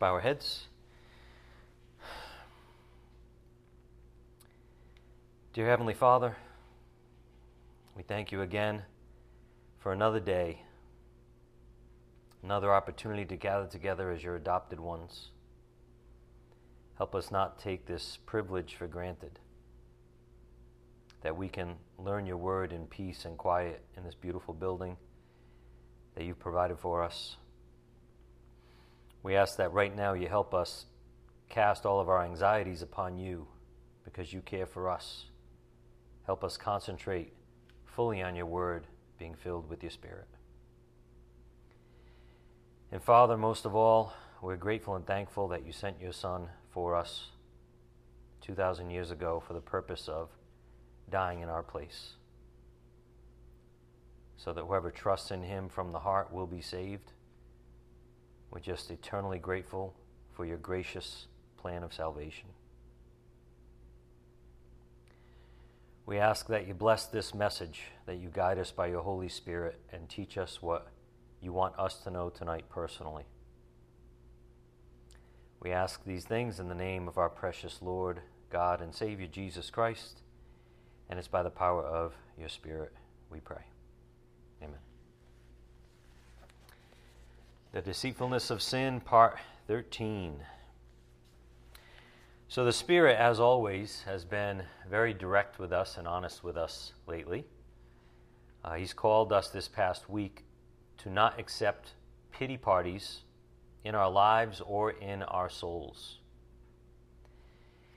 bow our heads. Dear Heavenly Father, we thank you again for another day, another opportunity to gather together as your adopted ones. Help us not take this privilege for granted, that we can learn your word in peace and quiet in this beautiful building that you've provided for us. We ask that right now you help us cast all of our anxieties upon you because you care for us. Help us concentrate fully on your word, being filled with your spirit. And Father, most of all, we're grateful and thankful that you sent your Son for us 2,000 years ago for the purpose of dying in our place. So that whoever trusts in him from the heart will be saved we're just eternally grateful for your gracious plan of salvation. We ask that you bless this message, that you guide us by your Holy Spirit and teach us what you want us to know tonight personally. We ask these things in the name of our precious Lord, God, and Savior Jesus Christ, and it's by the power of your Spirit we pray. Amen. The Deceitfulness of Sin, Part 13. So, the Spirit, as always, has been very direct with us and honest with us lately. Uh, he's called us this past week to not accept pity parties in our lives or in our souls.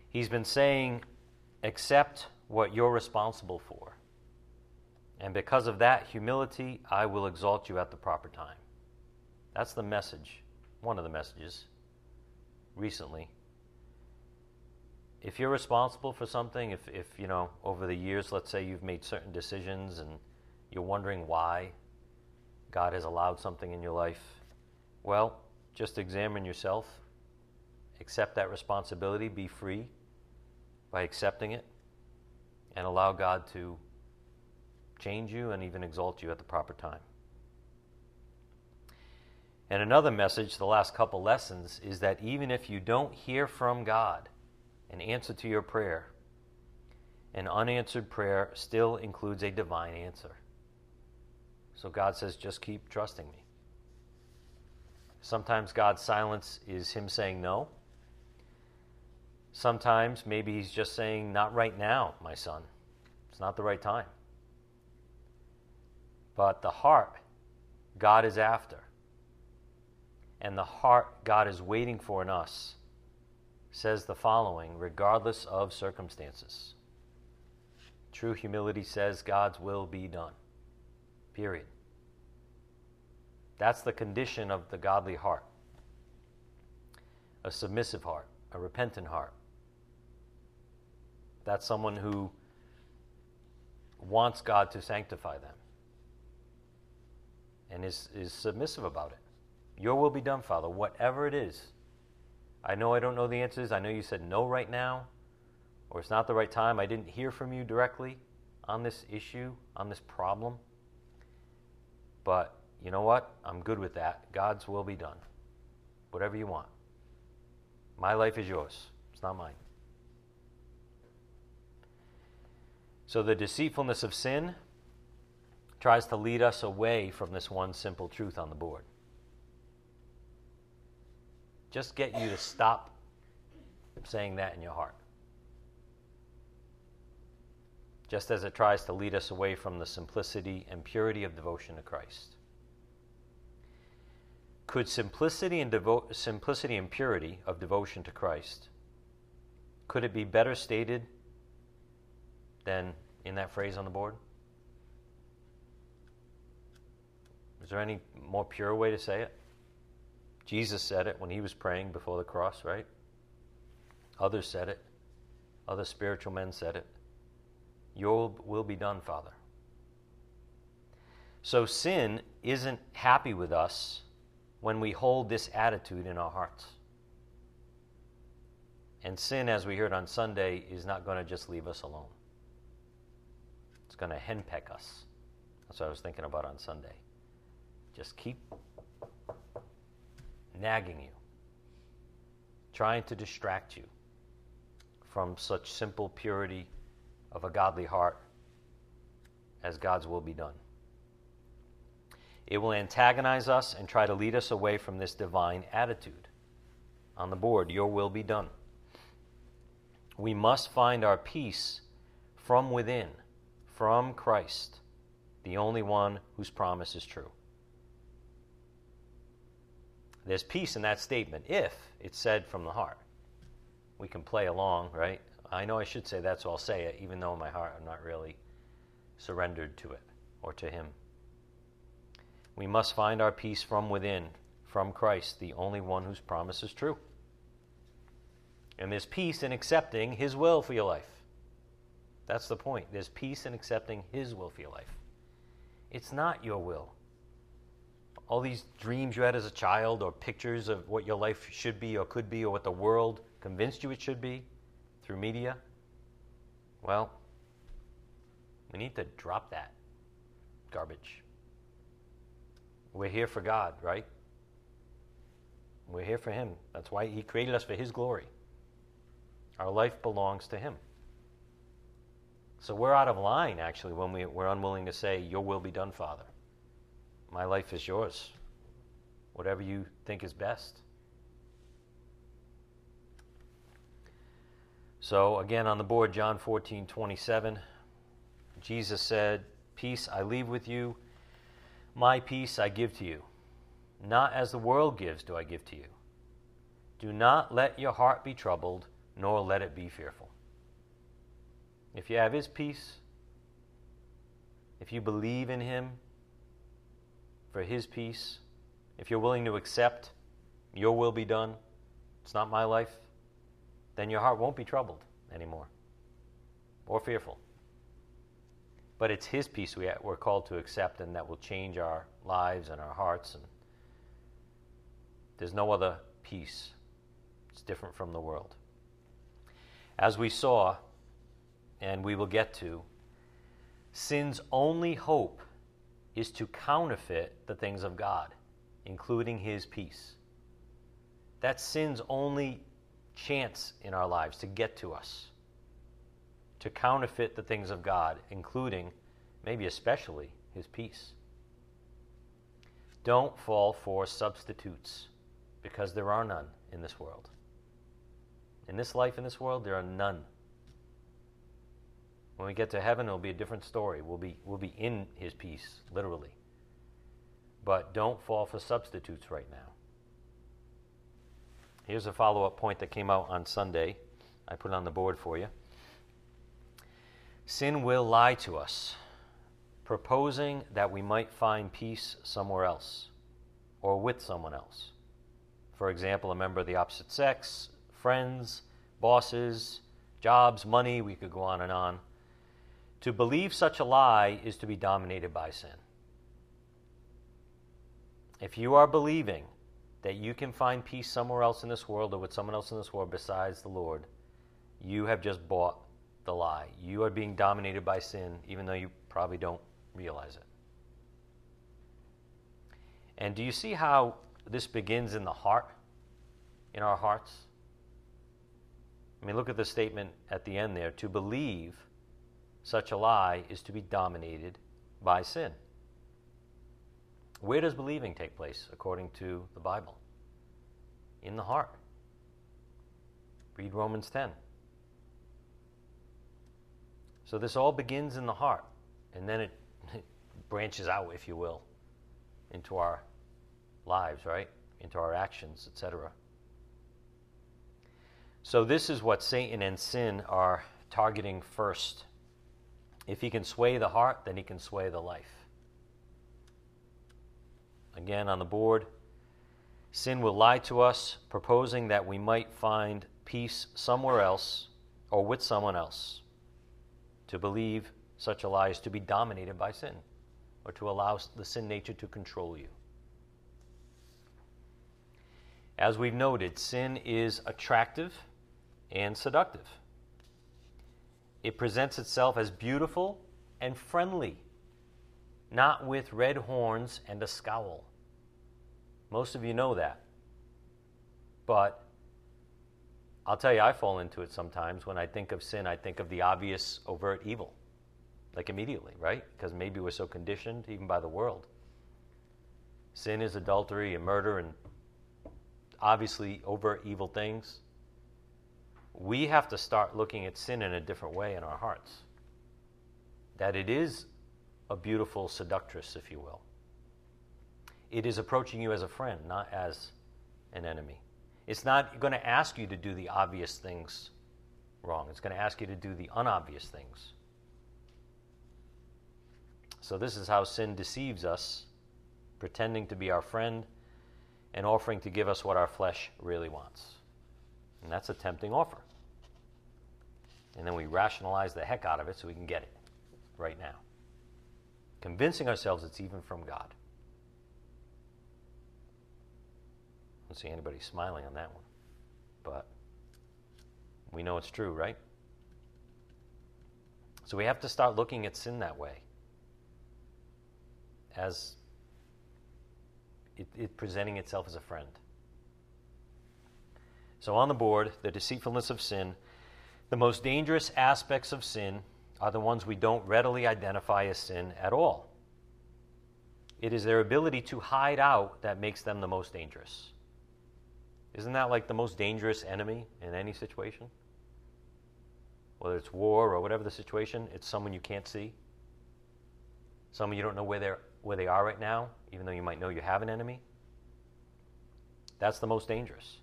He's been saying, accept what you're responsible for. And because of that humility, I will exalt you at the proper time. That's the message, one of the messages recently. If you're responsible for something, if, if you know, over the years, let's say you've made certain decisions and you're wondering why God has allowed something in your life, well, just examine yourself, accept that responsibility, be free by accepting it, and allow God to change you and even exalt you at the proper time. And another message, the last couple lessons, is that even if you don't hear from God an answer to your prayer, an unanswered prayer still includes a divine answer. So God says, just keep trusting me. Sometimes God's silence is Him saying no. Sometimes maybe He's just saying, not right now, my son. It's not the right time. But the heart, God is after and the heart God is waiting for in us says the following regardless of circumstances. True humility says God's will be done. Period. That's the condition of the godly heart a submissive heart, a repentant heart. That's someone who wants God to sanctify them and is, is submissive about it. Your will be done, Father, whatever it is. I know I don't know the answers. I know you said no right now, or it's not the right time. I didn't hear from you directly on this issue, on this problem. But you know what? I'm good with that. God's will be done. Whatever you want. My life is yours, it's not mine. So the deceitfulness of sin tries to lead us away from this one simple truth on the board. Just get you to stop saying that in your heart. Just as it tries to lead us away from the simplicity and purity of devotion to Christ. Could simplicity and devo- simplicity and purity of devotion to Christ could it be better stated than in that phrase on the board? Is there any more pure way to say it? Jesus said it when he was praying before the cross, right? Others said it. Other spiritual men said it. Your will be done, Father. So sin isn't happy with us when we hold this attitude in our hearts. And sin, as we heard on Sunday, is not going to just leave us alone. It's going to henpeck us. That's what I was thinking about on Sunday. Just keep nagging you. trying to distract you from such simple purity of a godly heart as God's will be done. It will antagonize us and try to lead us away from this divine attitude. On the board, your will be done. We must find our peace from within, from Christ, the only one whose promise is true. There's peace in that statement if it's said from the heart. We can play along, right? I know I should say that, so I'll say it, even though in my heart I'm not really surrendered to it or to Him. We must find our peace from within, from Christ, the only one whose promise is true. And there's peace in accepting His will for your life. That's the point. There's peace in accepting His will for your life. It's not your will. All these dreams you had as a child, or pictures of what your life should be or could be, or what the world convinced you it should be through media, well, we need to drop that garbage. We're here for God, right? We're here for Him. That's why He created us for His glory. Our life belongs to Him. So we're out of line, actually, when we, we're unwilling to say, Your will be done, Father. My life is yours. Whatever you think is best. So, again, on the board, John 14, 27, Jesus said, Peace I leave with you, my peace I give to you. Not as the world gives, do I give to you. Do not let your heart be troubled, nor let it be fearful. If you have His peace, if you believe in Him for His peace, if you're willing to accept your will be done, it's not my life, then your heart won't be troubled anymore or fearful. But it's His peace we, we're called to accept, and that will change our lives and our hearts. And there's no other peace. It's different from the world. As we saw, and we will get to, sin's only hope is to counterfeit the things of God, including His peace. That's sin's only chance in our lives to get to us, to counterfeit the things of God, including, maybe especially, His peace. Don't fall for substitutes because there are none in this world. In this life, in this world, there are none. When we get to heaven, it'll be a different story. We'll be, we'll be in His peace, literally. But don't fall for substitutes right now. Here's a follow up point that came out on Sunday. I put it on the board for you. Sin will lie to us, proposing that we might find peace somewhere else or with someone else. For example, a member of the opposite sex, friends, bosses, jobs, money, we could go on and on. To believe such a lie is to be dominated by sin. If you are believing that you can find peace somewhere else in this world or with someone else in this world besides the Lord, you have just bought the lie. You are being dominated by sin, even though you probably don't realize it. And do you see how this begins in the heart, in our hearts? I mean, look at the statement at the end there. To believe such a lie is to be dominated by sin. Where does believing take place according to the Bible? In the heart. Read Romans 10. So this all begins in the heart, and then it, it branches out, if you will, into our lives, right? Into our actions, etc. So this is what Satan and sin are targeting first. If he can sway the heart, then he can sway the life. Again, on the board, sin will lie to us, proposing that we might find peace somewhere else or with someone else. To believe such a lie is to be dominated by sin or to allow the sin nature to control you. As we've noted, sin is attractive and seductive. It presents itself as beautiful and friendly not with red horns and a scowl. Most of you know that. But I'll tell you, I fall into it sometimes. When I think of sin, I think of the obvious, overt evil, like immediately, right? Because maybe we're so conditioned, even by the world. Sin is adultery and murder and obviously overt evil things. We have to start looking at sin in a different way in our hearts. That it is a beautiful seductress, if you will. It is approaching you as a friend, not as an enemy. It's not going to ask you to do the obvious things wrong, it's going to ask you to do the unobvious things. So, this is how sin deceives us, pretending to be our friend and offering to give us what our flesh really wants. And that's a tempting offer. And then we rationalize the heck out of it so we can get it right now, convincing ourselves it's even from God. I don't see anybody smiling on that one, but we know it's true, right? So we have to start looking at sin that way as it, it, presenting itself as a friend. So, on the board, the deceitfulness of sin. The most dangerous aspects of sin are the ones we don't readily identify as sin at all. It is their ability to hide out that makes them the most dangerous. Isn't that like the most dangerous enemy in any situation? Whether it's war or whatever the situation, it's someone you can't see. Someone you don't know where, they're, where they are right now, even though you might know you have an enemy. That's the most dangerous.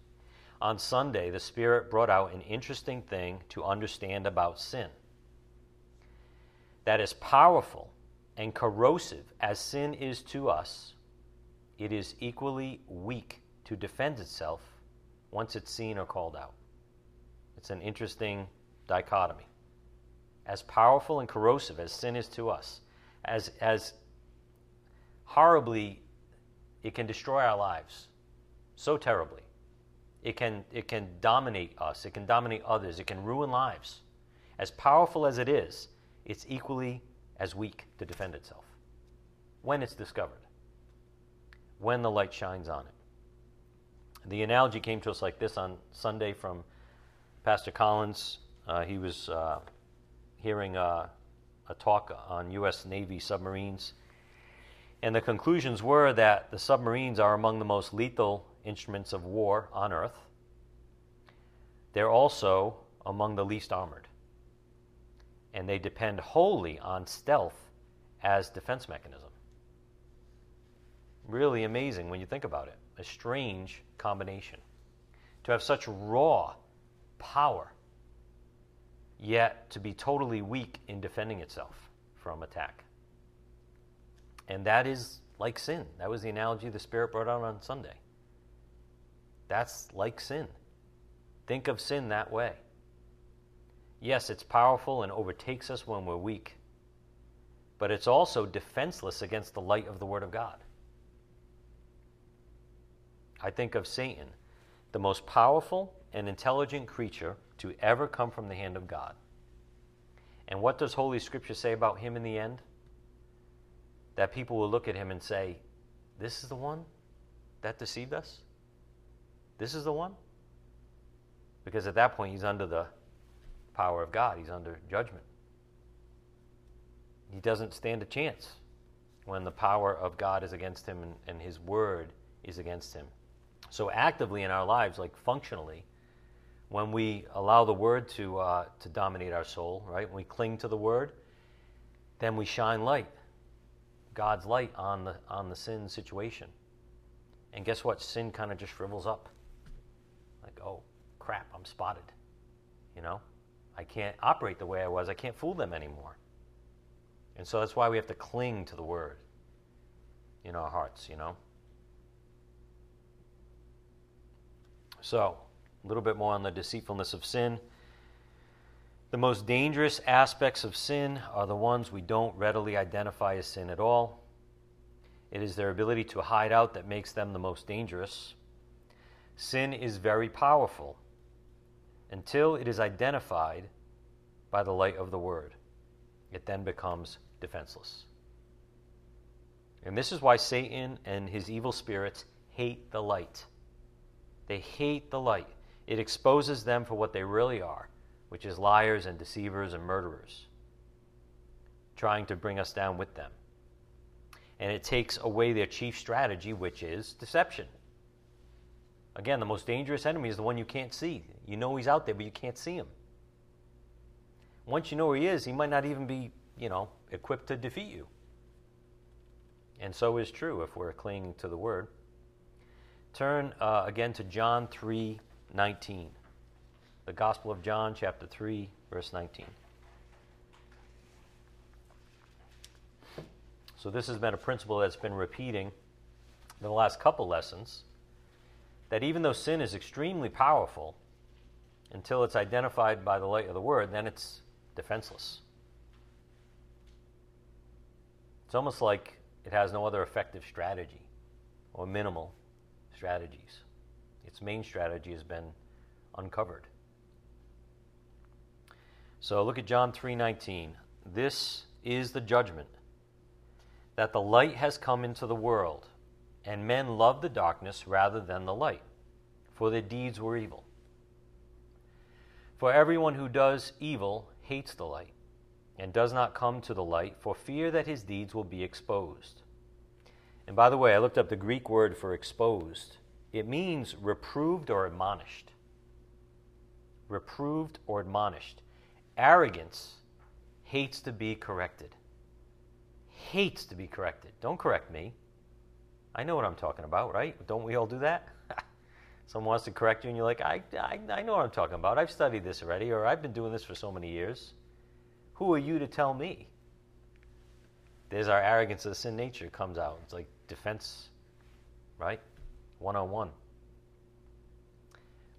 On Sunday, the Spirit brought out an interesting thing to understand about sin. That as powerful and corrosive as sin is to us, it is equally weak to defend itself once it's seen or called out. It's an interesting dichotomy. As powerful and corrosive as sin is to us, as, as horribly it can destroy our lives, so terribly, it can, it can dominate us, it can dominate others, it can ruin lives. As powerful as it is, it's equally as weak to defend itself when it's discovered, when the light shines on it. The analogy came to us like this on Sunday from Pastor Collins. Uh, he was uh, hearing uh, a talk on U.S. Navy submarines. And the conclusions were that the submarines are among the most lethal instruments of war on Earth. They're also among the least armored. And they depend wholly on stealth as defense mechanism. Really amazing when you think about it. A strange combination. To have such raw power, yet to be totally weak in defending itself from attack. And that is like sin. That was the analogy the Spirit brought out on Sunday. That's like sin. Think of sin that way. Yes, it's powerful and overtakes us when we're weak, but it's also defenseless against the light of the Word of God. I think of Satan, the most powerful and intelligent creature to ever come from the hand of God. And what does Holy Scripture say about him in the end? That people will look at him and say, This is the one that deceived us? This is the one? Because at that point, he's under the power of God, he's under judgment. He doesn't stand a chance when the power of God is against him and, and his word is against him. So, actively in our lives, like functionally, when we allow the word to, uh, to dominate our soul, right? When we cling to the word, then we shine light, God's light on the, on the sin situation. And guess what? Sin kind of just shrivels up like, oh, crap, I'm spotted. You know, I can't operate the way I was. I can't fool them anymore. And so that's why we have to cling to the word in our hearts, you know. So, a little bit more on the deceitfulness of sin. The most dangerous aspects of sin are the ones we don't readily identify as sin at all. It is their ability to hide out that makes them the most dangerous. Sin is very powerful until it is identified by the light of the Word. It then becomes defenseless. And this is why Satan and his evil spirits hate the light. They hate the light. It exposes them for what they really are, which is liars and deceivers and murderers, trying to bring us down with them. And it takes away their chief strategy, which is deception. Again, the most dangerous enemy is the one you can't see. You know he's out there, but you can't see him. Once you know where he is, he might not even be, you know, equipped to defeat you. And so is true if we're clinging to the word. Turn uh, again to John 3 19. The Gospel of John, chapter 3, verse 19. So, this has been a principle that's been repeating in the last couple lessons that even though sin is extremely powerful, until it's identified by the light of the Word, then it's defenseless. It's almost like it has no other effective strategy or minimal strategies. Its main strategy has been uncovered. So look at John 3:19. This is the judgment that the light has come into the world, and men love the darkness rather than the light, for their deeds were evil. For everyone who does evil hates the light, and does not come to the light for fear that his deeds will be exposed. And by the way, I looked up the Greek word for exposed. It means reproved or admonished. Reproved or admonished. Arrogance hates to be corrected. Hates to be corrected. Don't correct me. I know what I'm talking about, right? Don't we all do that? Someone wants to correct you, and you're like, I, I, I know what I'm talking about. I've studied this already, or I've been doing this for so many years. Who are you to tell me? There's our arrogance of sin nature comes out. It's like defense, right? One on one.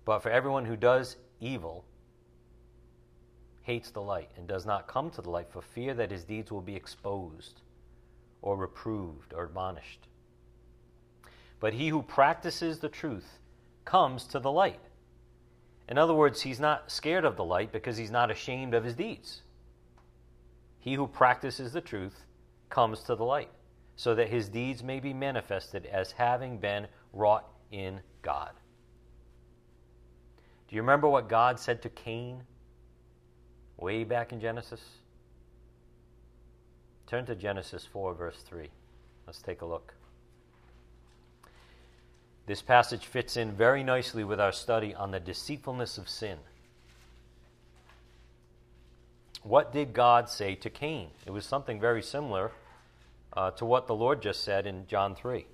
But for everyone who does evil, hates the light, and does not come to the light for fear that his deeds will be exposed, or reproved, or admonished. But he who practices the truth comes to the light. In other words, he's not scared of the light because he's not ashamed of his deeds. He who practices the truth comes to the light, so that his deeds may be manifested as having been wrought in God. Do you remember what God said to Cain way back in Genesis? Turn to Genesis 4, verse 3. Let's take a look. This passage fits in very nicely with our study on the deceitfulness of sin. What did God say to Cain? It was something very similar uh, to what the Lord just said in John 3.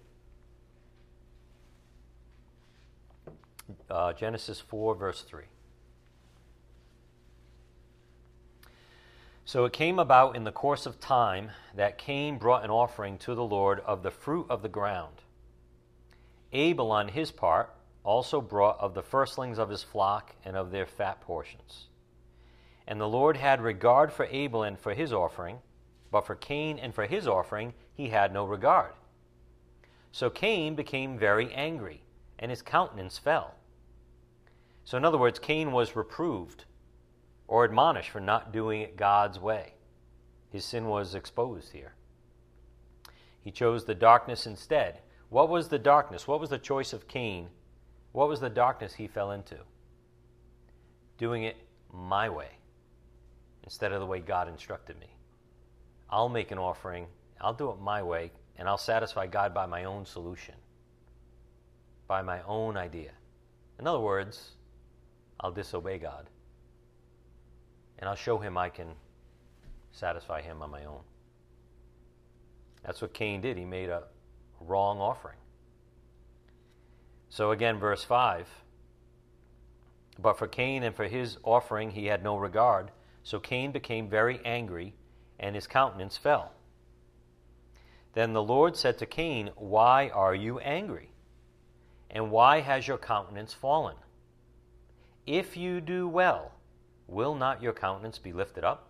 Uh, Genesis 4, verse 3. So it came about in the course of time that Cain brought an offering to the Lord of the fruit of the ground. Abel, on his part, also brought of the firstlings of his flock and of their fat portions. And the Lord had regard for Abel and for his offering, but for Cain and for his offering he had no regard. So Cain became very angry, and his countenance fell. So, in other words, Cain was reproved or admonished for not doing it God's way. His sin was exposed here. He chose the darkness instead what was the darkness? What was the choice of Cain? What was the darkness he fell into? Doing it my way instead of the way God instructed me. I'll make an offering, I'll do it my way, and I'll satisfy God by my own solution, by my own idea. In other words, I'll disobey God. And I'll show him I can satisfy him on my own. That's what Cain did. He made a wrong offering. So again, verse 5 But for Cain and for his offering he had no regard. So Cain became very angry, and his countenance fell. Then the Lord said to Cain, Why are you angry? And why has your countenance fallen? If you do well, will not your countenance be lifted up?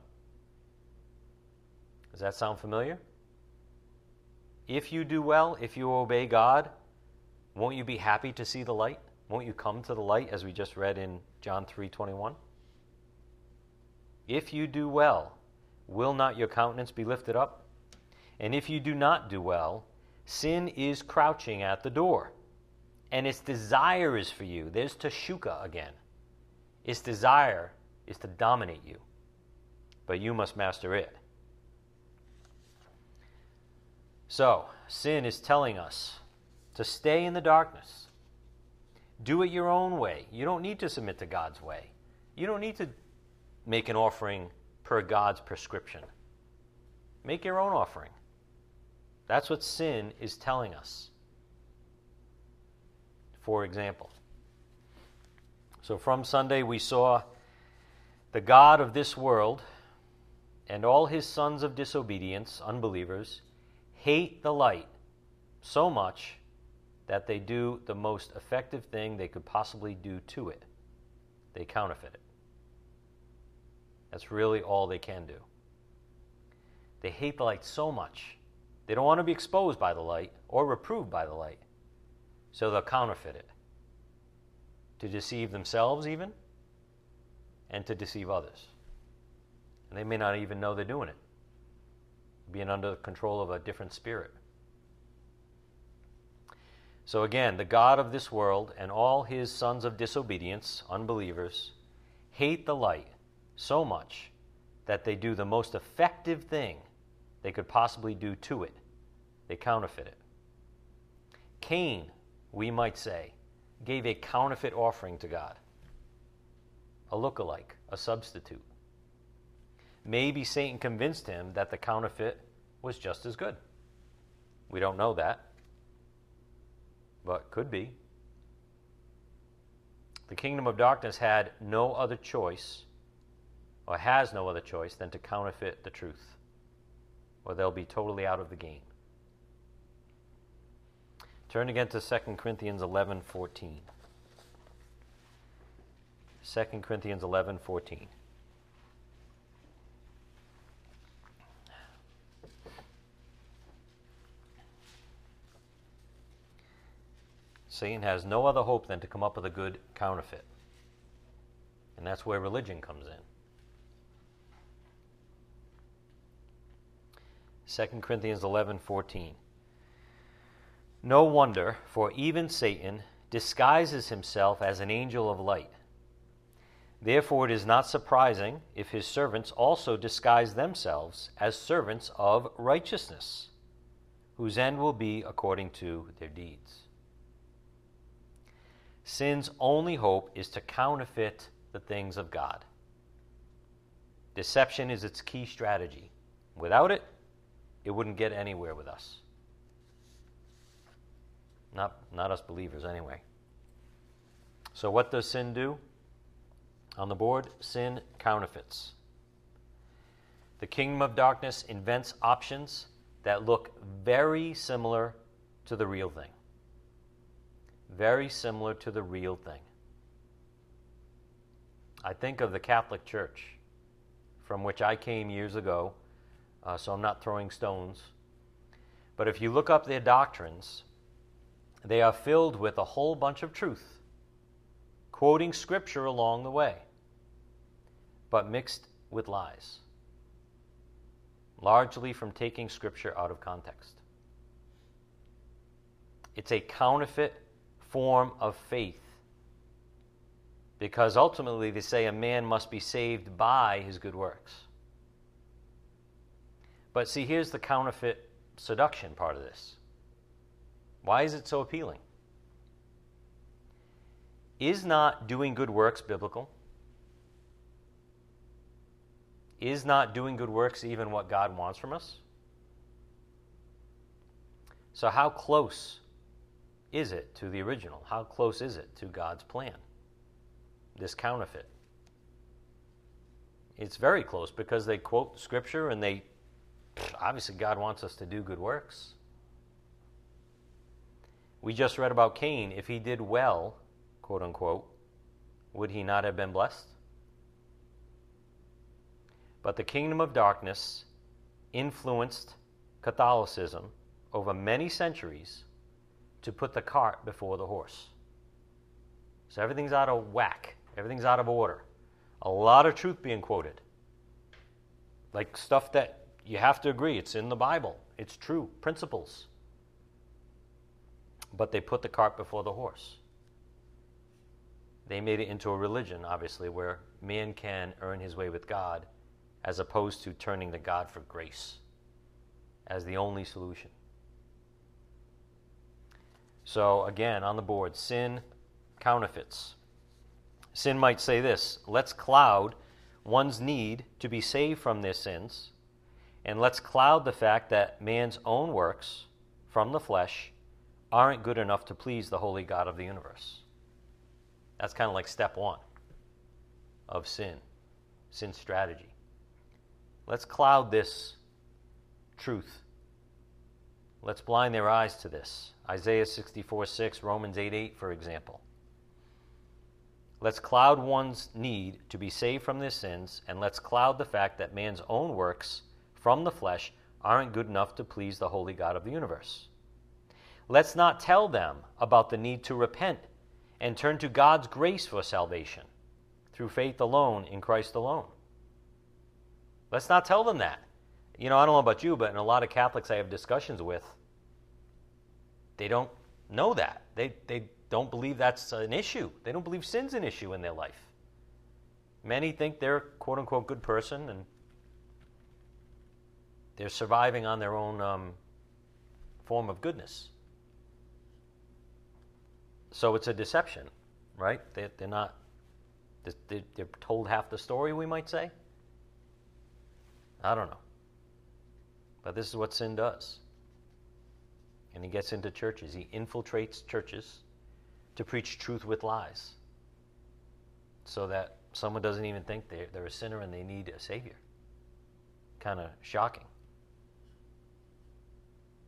Does that sound familiar? If you do well, if you obey God, won't you be happy to see the light? Won't you come to the light as we just read in John 3:21? If you do well, will not your countenance be lifted up? And if you do not do well, sin is crouching at the door. and its desire is for you. There's Tashuka again. Its desire is to dominate you, but you must master it. So, sin is telling us to stay in the darkness. Do it your own way. You don't need to submit to God's way. You don't need to make an offering per God's prescription. Make your own offering. That's what sin is telling us. For example, so from Sunday we saw the God of this world and all his sons of disobedience, unbelievers, hate the light so much that they do the most effective thing they could possibly do to it they counterfeit it. That's really all they can do. They hate the light so much, they don't want to be exposed by the light or reproved by the light, so they'll counterfeit it to deceive themselves, even, and to deceive others. And they may not even know they're doing it, being under the control of a different spirit. So again, the God of this world and all his sons of disobedience, unbelievers, hate the light so much that they do the most effective thing they could possibly do to it. They counterfeit it. Cain, we might say, gave a counterfeit offering to God, a look-alike, a substitute. Maybe Satan convinced him that the counterfeit was just as good. We don't know that but could be. The kingdom of darkness had no other choice, or has no other choice, than to counterfeit the truth, or they'll be totally out of the game. Turn again to 2 Corinthians 11 14. 2 Corinthians 11 14. Satan has no other hope than to come up with a good counterfeit. And that's where religion comes in. 2 Corinthians 11:14 No wonder for even Satan disguises himself as an angel of light. Therefore it is not surprising if his servants also disguise themselves as servants of righteousness, whose end will be according to their deeds. Sin's only hope is to counterfeit the things of God. Deception is its key strategy. Without it, it wouldn't get anywhere with us. Not, not us believers, anyway. So, what does sin do? On the board, sin counterfeits. The kingdom of darkness invents options that look very similar to the real thing very similar to the real thing. I think of the Catholic Church, from which I came years ago, uh, so I'm not throwing stones. But if you look up their doctrines, they are filled with a whole bunch of truth, quoting scripture along the way, but mixed with lies, largely from taking scripture out of context. It's a counterfeit form of faith. Because ultimately they say a man must be saved by his good works. But see, here's the counterfeit seduction part of this. Why is it so appealing? Is not doing good works biblical? Is not doing good works even what God wants from us? So, how close is it to the original? How close is it to God's plan? This counterfeit. It's very close because they quote scripture and they obviously God wants us to do good works. We just read about Cain. If he did well, quote unquote, would he not have been blessed? But the kingdom of darkness influenced Catholicism over many centuries to put the cart before the horse. So everything's out of whack, everything's out of order. A lot of truth being quoted. Like stuff that you have to agree, it's in the Bible, it's true, principles. but they put the cart before the horse. They made it into a religion, obviously, where man can earn his way with God as opposed to turning to God for grace as the only solution. So, again, on the board, sin counterfeits. Sin might say this let's cloud one's need to be saved from their sins, and let's cloud the fact that man's own works from the flesh aren't good enough to please the holy God of the universe. That's kind of like step one of sin, sin strategy. Let's cloud this truth. Let's blind their eyes to this. Isaiah 64 6, Romans 8 8, for example. Let's cloud one's need to be saved from their sins, and let's cloud the fact that man's own works from the flesh aren't good enough to please the holy God of the universe. Let's not tell them about the need to repent and turn to God's grace for salvation through faith alone in Christ alone. Let's not tell them that. You know, I don't know about you, but in a lot of Catholics I have discussions with, they don't know that. They, they don't believe that's an issue. They don't believe sin's an issue in their life. Many think they're quote unquote good person and they're surviving on their own um, form of goodness. So it's a deception, right? They, they're not, they're told half the story, we might say. I don't know. But this is what sin does. And he gets into churches, he infiltrates churches to preach truth with lies so that someone doesn't even think they're, they're a sinner and they need a Savior. Kind of shocking.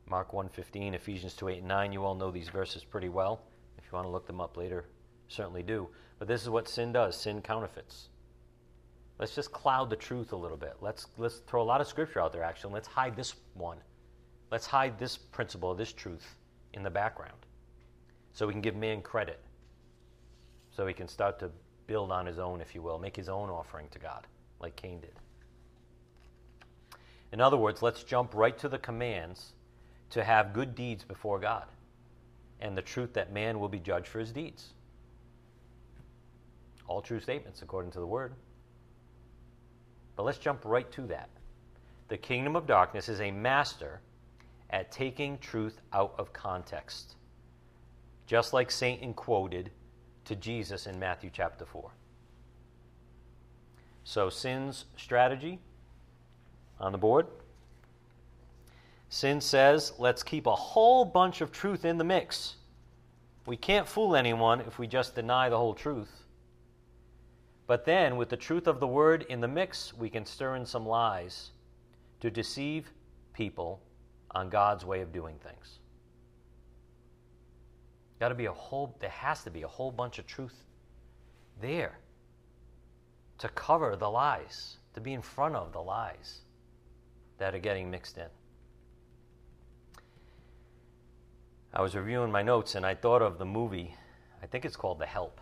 Mark 1.15, Ephesians 2, 8, and 9, you all know these verses pretty well. If you want to look them up later, certainly do. But this is what sin does sin counterfeits. Let's just cloud the truth a little bit. Let's, let's throw a lot of scripture out there, actually. Let's hide this one. Let's hide this principle, this truth in the background so we can give man credit. So he can start to build on his own, if you will, make his own offering to God, like Cain did. In other words, let's jump right to the commands to have good deeds before God and the truth that man will be judged for his deeds. All true statements according to the word. But let's jump right to that. The kingdom of darkness is a master at taking truth out of context, just like Satan quoted to Jesus in Matthew chapter 4. So, sin's strategy on the board. Sin says, let's keep a whole bunch of truth in the mix. We can't fool anyone if we just deny the whole truth. But then, with the truth of the word in the mix, we can stir in some lies to deceive people on God's way of doing things. Got to be a whole, there has to be a whole bunch of truth there to cover the lies, to be in front of the lies that are getting mixed in. I was reviewing my notes and I thought of the movie, I think it's called The Help.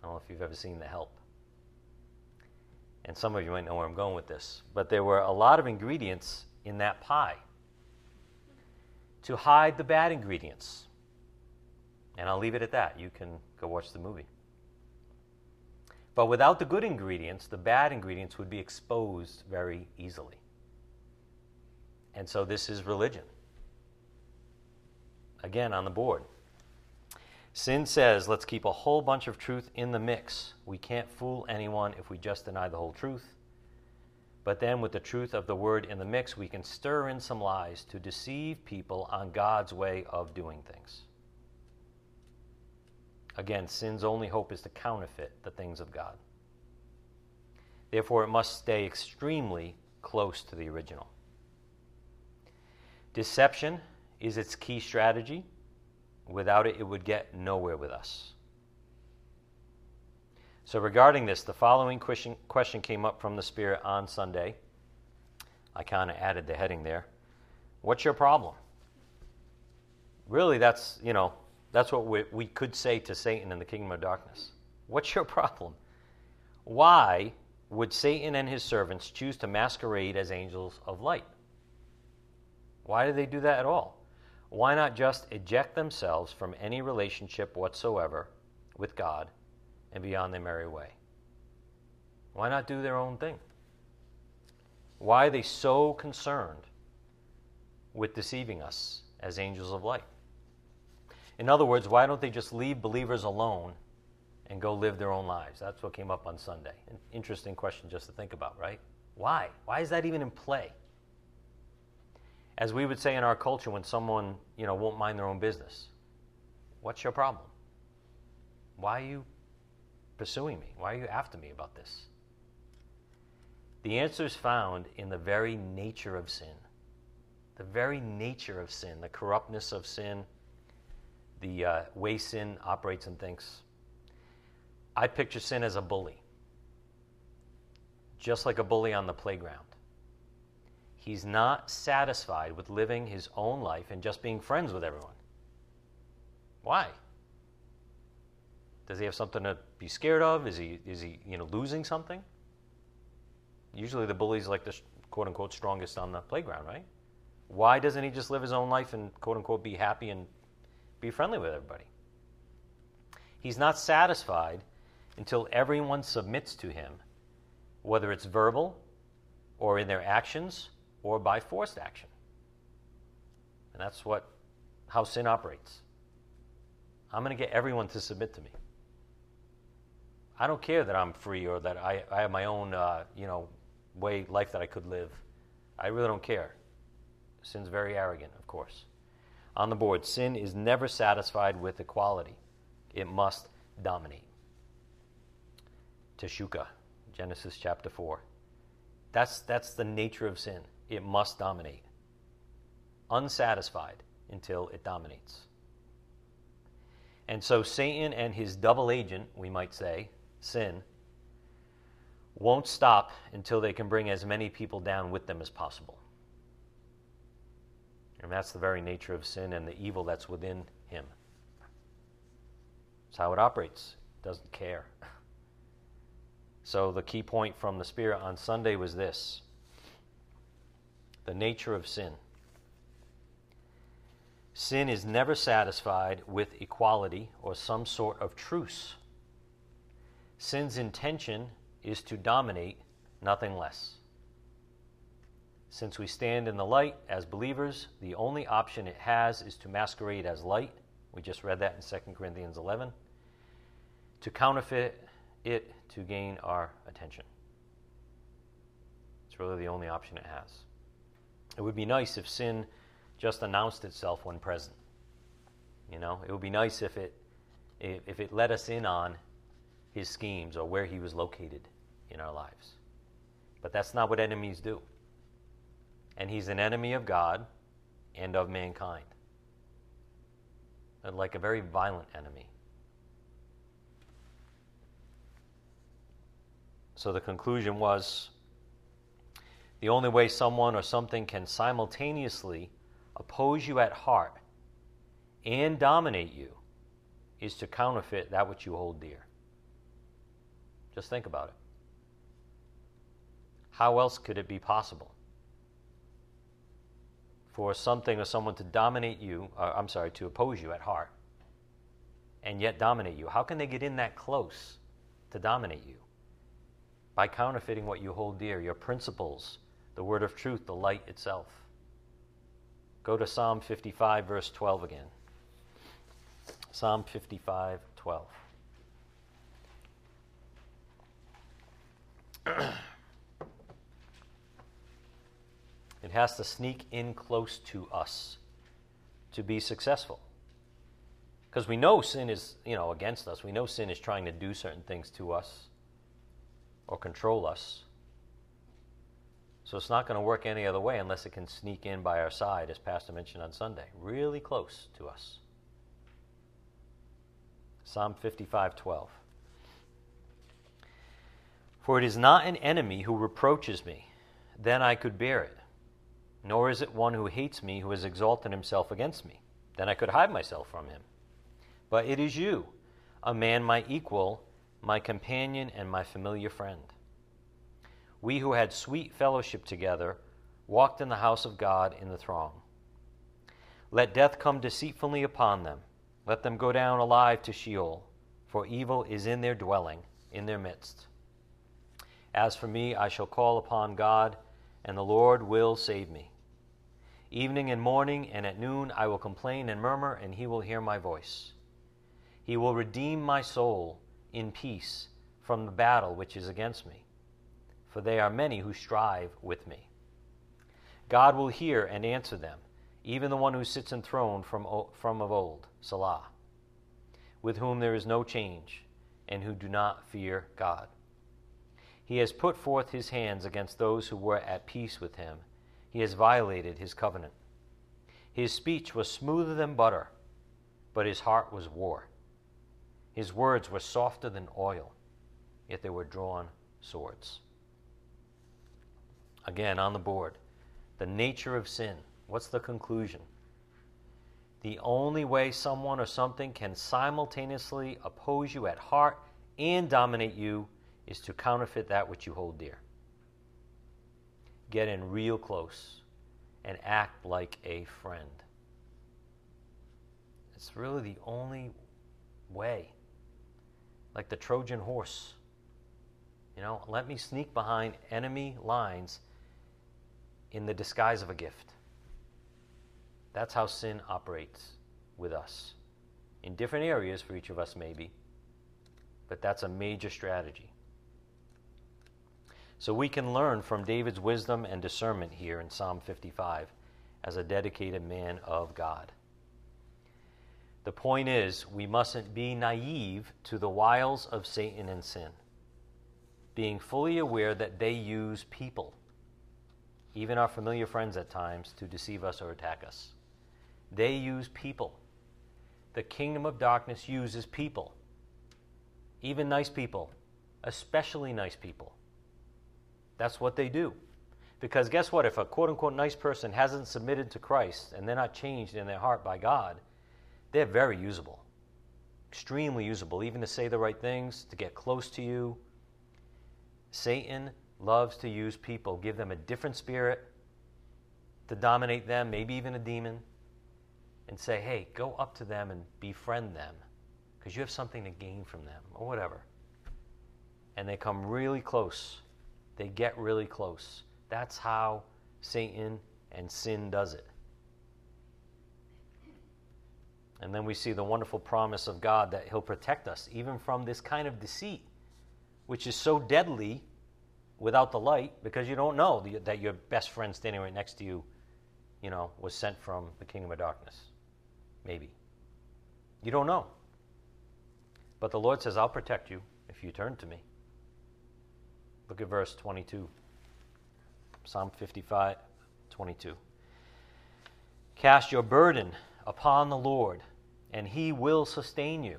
I don't know if you've ever seen The Help. And some of you might know where I'm going with this. But there were a lot of ingredients in that pie to hide the bad ingredients. And I'll leave it at that. You can go watch the movie. But without the good ingredients, the bad ingredients would be exposed very easily. And so this is religion again on the board. Sin says, let's keep a whole bunch of truth in the mix. We can't fool anyone if we just deny the whole truth. But then, with the truth of the word in the mix, we can stir in some lies to deceive people on God's way of doing things. Again, sin's only hope is to counterfeit the things of God. Therefore, it must stay extremely close to the original. Deception is its key strategy. Without it, it would get nowhere with us. So, regarding this, the following question, question came up from the Spirit on Sunday. I kind of added the heading there. What's your problem? Really, that's, you know, that's what we, we could say to Satan in the kingdom of darkness. What's your problem? Why would Satan and his servants choose to masquerade as angels of light? Why do they do that at all? why not just eject themselves from any relationship whatsoever with God and be on their merry way? Why not do their own thing? Why are they so concerned with deceiving us as angels of light? In other words, why don't they just leave believers alone and go live their own lives? That's what came up on Sunday. An interesting question just to think about, right? Why? Why is that even in play? As we would say in our culture when someone, you know, won't mind their own business. What's your problem? Why are you pursuing me? Why are you after me about this? The answer is found in the very nature of sin. The very nature of sin, the corruptness of sin, the uh, way sin operates and thinks. I picture sin as a bully, just like a bully on the playground. He's not satisfied with living his own life and just being friends with everyone. Why? Does he have something to be scared of? Is he, is he you know, losing something? Usually the bully's like the quote unquote strongest on the playground, right? Why doesn't he just live his own life and quote unquote be happy and be friendly with everybody? He's not satisfied until everyone submits to him, whether it's verbal or in their actions or by forced action. And that's what how sin operates. I'm going to get everyone to submit to me. I don't care that I'm free or that I, I have my own, uh, you know, way life that I could live. I really don't care. Sin's very arrogant, of course. On the board, sin is never satisfied with equality. It must dominate. Teshuka, Genesis chapter 4. That's, that's the nature of sin it must dominate. Unsatisfied until it dominates. And so Satan and his double agent, we might say, sin, won't stop until they can bring as many people down with them as possible. And that's the very nature of sin and the evil that's within him. That's how it operates. It doesn't care. So the key point from the Spirit on Sunday was this the nature of sin. Sin is never satisfied with equality or some sort of truce. Sin's intention is to dominate, nothing less. Since we stand in the light as believers, the only option it has is to masquerade as light. We just read that in 2 Corinthians 11. To counterfeit it to gain our attention. It's really the only option it has. It would be nice if sin just announced itself when present. You know, it would be nice if it if it let us in on his schemes or where he was located in our lives. But that's not what enemies do. And he's an enemy of God and of mankind. Like a very violent enemy. So the conclusion was the only way someone or something can simultaneously oppose you at heart and dominate you is to counterfeit that which you hold dear. Just think about it. How else could it be possible? For something or someone to dominate you, uh, I'm sorry, to oppose you at heart, and yet dominate you. How can they get in that close to dominate you? By counterfeiting what you hold dear, your principles, the word of truth, the light itself. Go to Psalm 55, verse 12 again. Psalm 55, 12. it has to sneak in close to us to be successful. Because we know sin is, you know, against us. We know sin is trying to do certain things to us or control us. So it's not going to work any other way unless it can sneak in by our side, as Pastor mentioned on Sunday, really close to us. Psalm 55:12. For it is not an enemy who reproaches me, then I could bear it. Nor is it one who hates me who has exalted himself against me, then I could hide myself from him. But it is you, a man my equal, my companion, and my familiar friend we who had sweet fellowship together walked in the house of God in the throng. Let death come deceitfully upon them. Let them go down alive to Sheol, for evil is in their dwelling, in their midst. As for me, I shall call upon God, and the Lord will save me. Evening and morning and at noon I will complain and murmur, and he will hear my voice. He will redeem my soul in peace from the battle which is against me, for they are many who strive with me. God will hear and answer them, even the one who sits enthroned from, from of old, Selah, with whom there is no change, and who do not fear God. He has put forth his hands against those who were at peace with him. He has violated his covenant. His speech was smoother than butter, but his heart was war. His words were softer than oil, yet they were drawn swords. Again, on the board, the nature of sin. What's the conclusion? The only way someone or something can simultaneously oppose you at heart and dominate you is to counterfeit that which you hold dear. Get in real close and act like a friend. It's really the only way. Like the Trojan horse. You know, let me sneak behind enemy lines in the disguise of a gift. That's how sin operates with us. In different areas for each of us, maybe, but that's a major strategy. So we can learn from David's wisdom and discernment here in Psalm 55 as a dedicated man of God. The point is, we mustn't be naive to the wiles of Satan and sin, being fully aware that they use people, even our familiar friends at times, to deceive us or attack us. They use people. The kingdom of darkness uses people, even nice people, especially nice people. That's what they do. Because guess what? If a quote unquote nice person hasn't submitted to Christ and they're not changed in their heart by God, they're very usable. Extremely usable, even to say the right things, to get close to you. Satan loves to use people, give them a different spirit, to dominate them, maybe even a demon, and say, hey, go up to them and befriend them because you have something to gain from them, or whatever. And they come really close they get really close. That's how Satan and sin does it. And then we see the wonderful promise of God that He'll protect us even from this kind of deceit, which is so deadly without the light because you don't know that your best friend standing right next to you, you know, was sent from the kingdom of darkness. Maybe. You don't know. But the Lord says, I'll protect you if you turn to me. Look at verse 22. Psalm 55, 22. Cast your burden upon the Lord, and he will sustain you.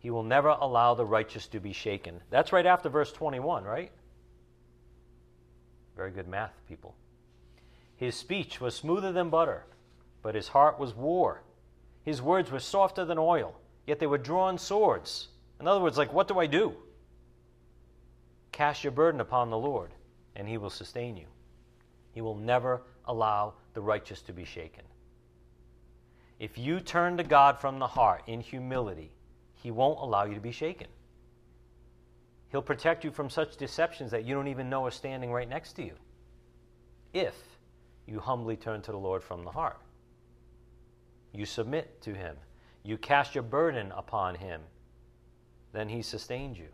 He will never allow the righteous to be shaken. That's right after verse 21, right? Very good math, people. His speech was smoother than butter, but his heart was war. His words were softer than oil, yet they were drawn swords. In other words, like, what do I do? Cast your burden upon the Lord, and he will sustain you. He will never allow the righteous to be shaken. If you turn to God from the heart in humility, he won't allow you to be shaken. He'll protect you from such deceptions that you don't even know are standing right next to you. If you humbly turn to the Lord from the heart, you submit to him, you cast your burden upon him, then he sustains you.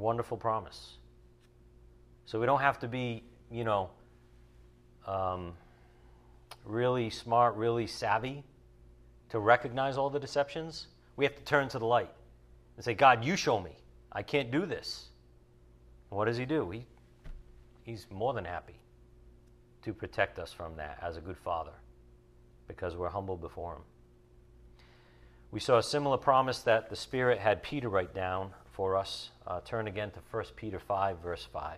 Wonderful promise. So we don't have to be, you know, um, really smart, really savvy to recognize all the deceptions. We have to turn to the light and say, God, you show me. I can't do this. what does He do? He, he's more than happy to protect us from that as a good father because we're humble before Him. We saw a similar promise that the Spirit had Peter write down for us. Uh, turn again to 1 Peter 5, verse 5.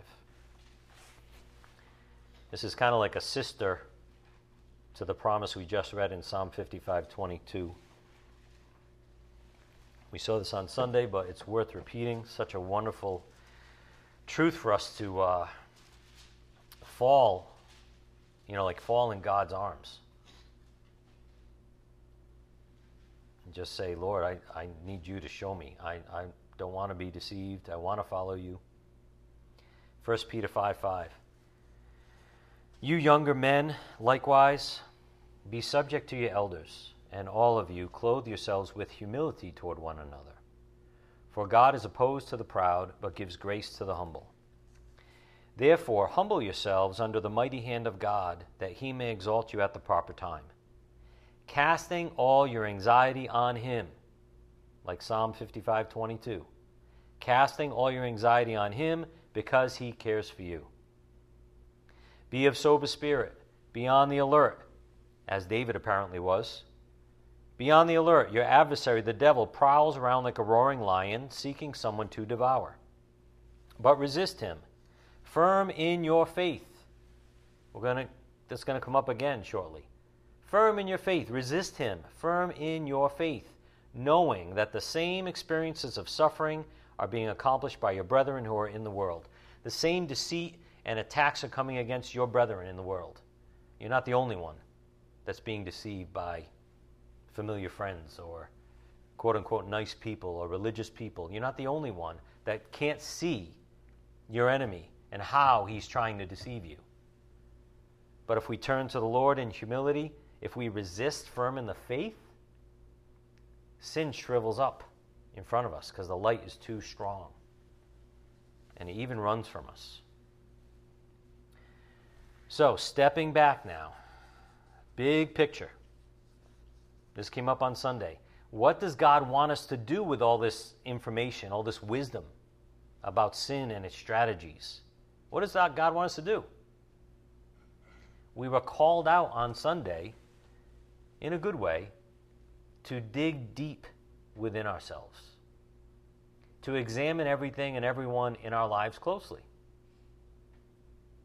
This is kind of like a sister to the promise we just read in Psalm 55, 22. We saw this on Sunday, but it's worth repeating. Such a wonderful truth for us to uh, fall You know, like fall in God's arms. And just say, Lord, I, I need you to show me. I, I don't want to be deceived. I want to follow you. 1 Peter 5 5. You younger men, likewise, be subject to your elders, and all of you clothe yourselves with humility toward one another. For God is opposed to the proud, but gives grace to the humble. Therefore, humble yourselves under the mighty hand of God, that he may exalt you at the proper time, casting all your anxiety on him, like Psalm 55 22. Casting all your anxiety on him because he cares for you. Be of sober spirit. Be on the alert, as David apparently was. Be on the alert. Your adversary, the devil, prowls around like a roaring lion, seeking someone to devour. But resist him, firm in your faith. We're gonna, that's going to come up again shortly. Firm in your faith. Resist him, firm in your faith, knowing that the same experiences of suffering are being accomplished by your brethren who are in the world. The same deceit and attacks are coming against your brethren in the world. You're not the only one that's being deceived by familiar friends or quote unquote nice people or religious people. You're not the only one that can't see your enemy and how he's trying to deceive you. But if we turn to the Lord in humility, if we resist firm in the faith, sin shrivels up in front of us because the light is too strong. And it even runs from us. So, stepping back now, big picture. This came up on Sunday. What does God want us to do with all this information, all this wisdom about sin and its strategies? What does God want us to do? We were called out on Sunday, in a good way, to dig deep within ourselves, to examine everything and everyone in our lives closely.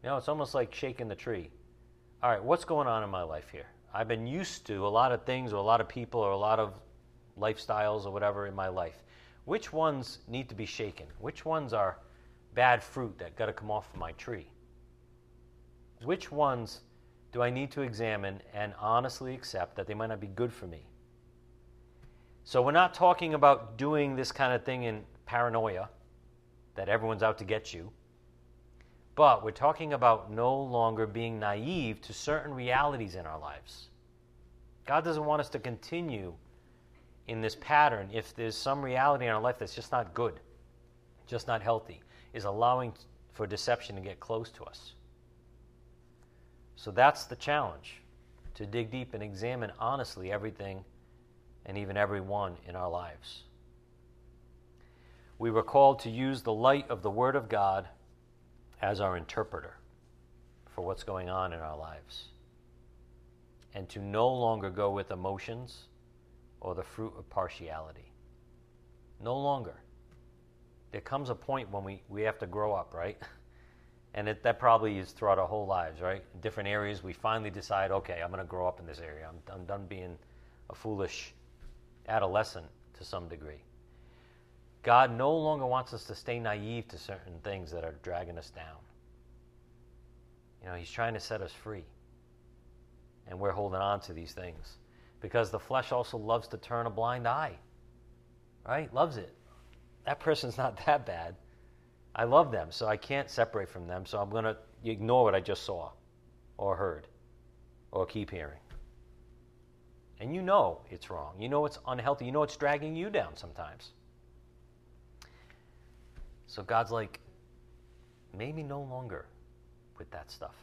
You know, it's almost like shaking the tree. All right, what's going on in my life here? I've been used to a lot of things or a lot of people or a lot of lifestyles or whatever in my life. Which ones need to be shaken? Which ones are bad fruit that got to come off of my tree? Which ones do I need to examine and honestly accept that they might not be good for me? So we're not talking about doing this kind of thing in paranoia that everyone's out to get you. But we're talking about no longer being naive to certain realities in our lives. God doesn't want us to continue in this pattern if there's some reality in our life that's just not good, just not healthy, is allowing for deception to get close to us. So that's the challenge to dig deep and examine honestly everything and even everyone in our lives. We were called to use the light of the Word of God as our interpreter for what's going on in our lives. And to no longer go with emotions or the fruit of partiality. No longer. There comes a point when we, we have to grow up, right? And it, that probably is throughout our whole lives, right? In different areas, we finally decide, okay, I'm going to grow up in this area. I'm, I'm done being a foolish adolescent to some degree. God no longer wants us to stay naive to certain things that are dragging us down. You know, He's trying to set us free. And we're holding on to these things because the flesh also loves to turn a blind eye, right? Loves it. That person's not that bad. I love them, so I can't separate from them, so I'm going to ignore what I just saw or heard or keep hearing. And you know it's wrong. You know it's unhealthy. You know it's dragging you down sometimes. So God's like, maybe no longer with that stuff.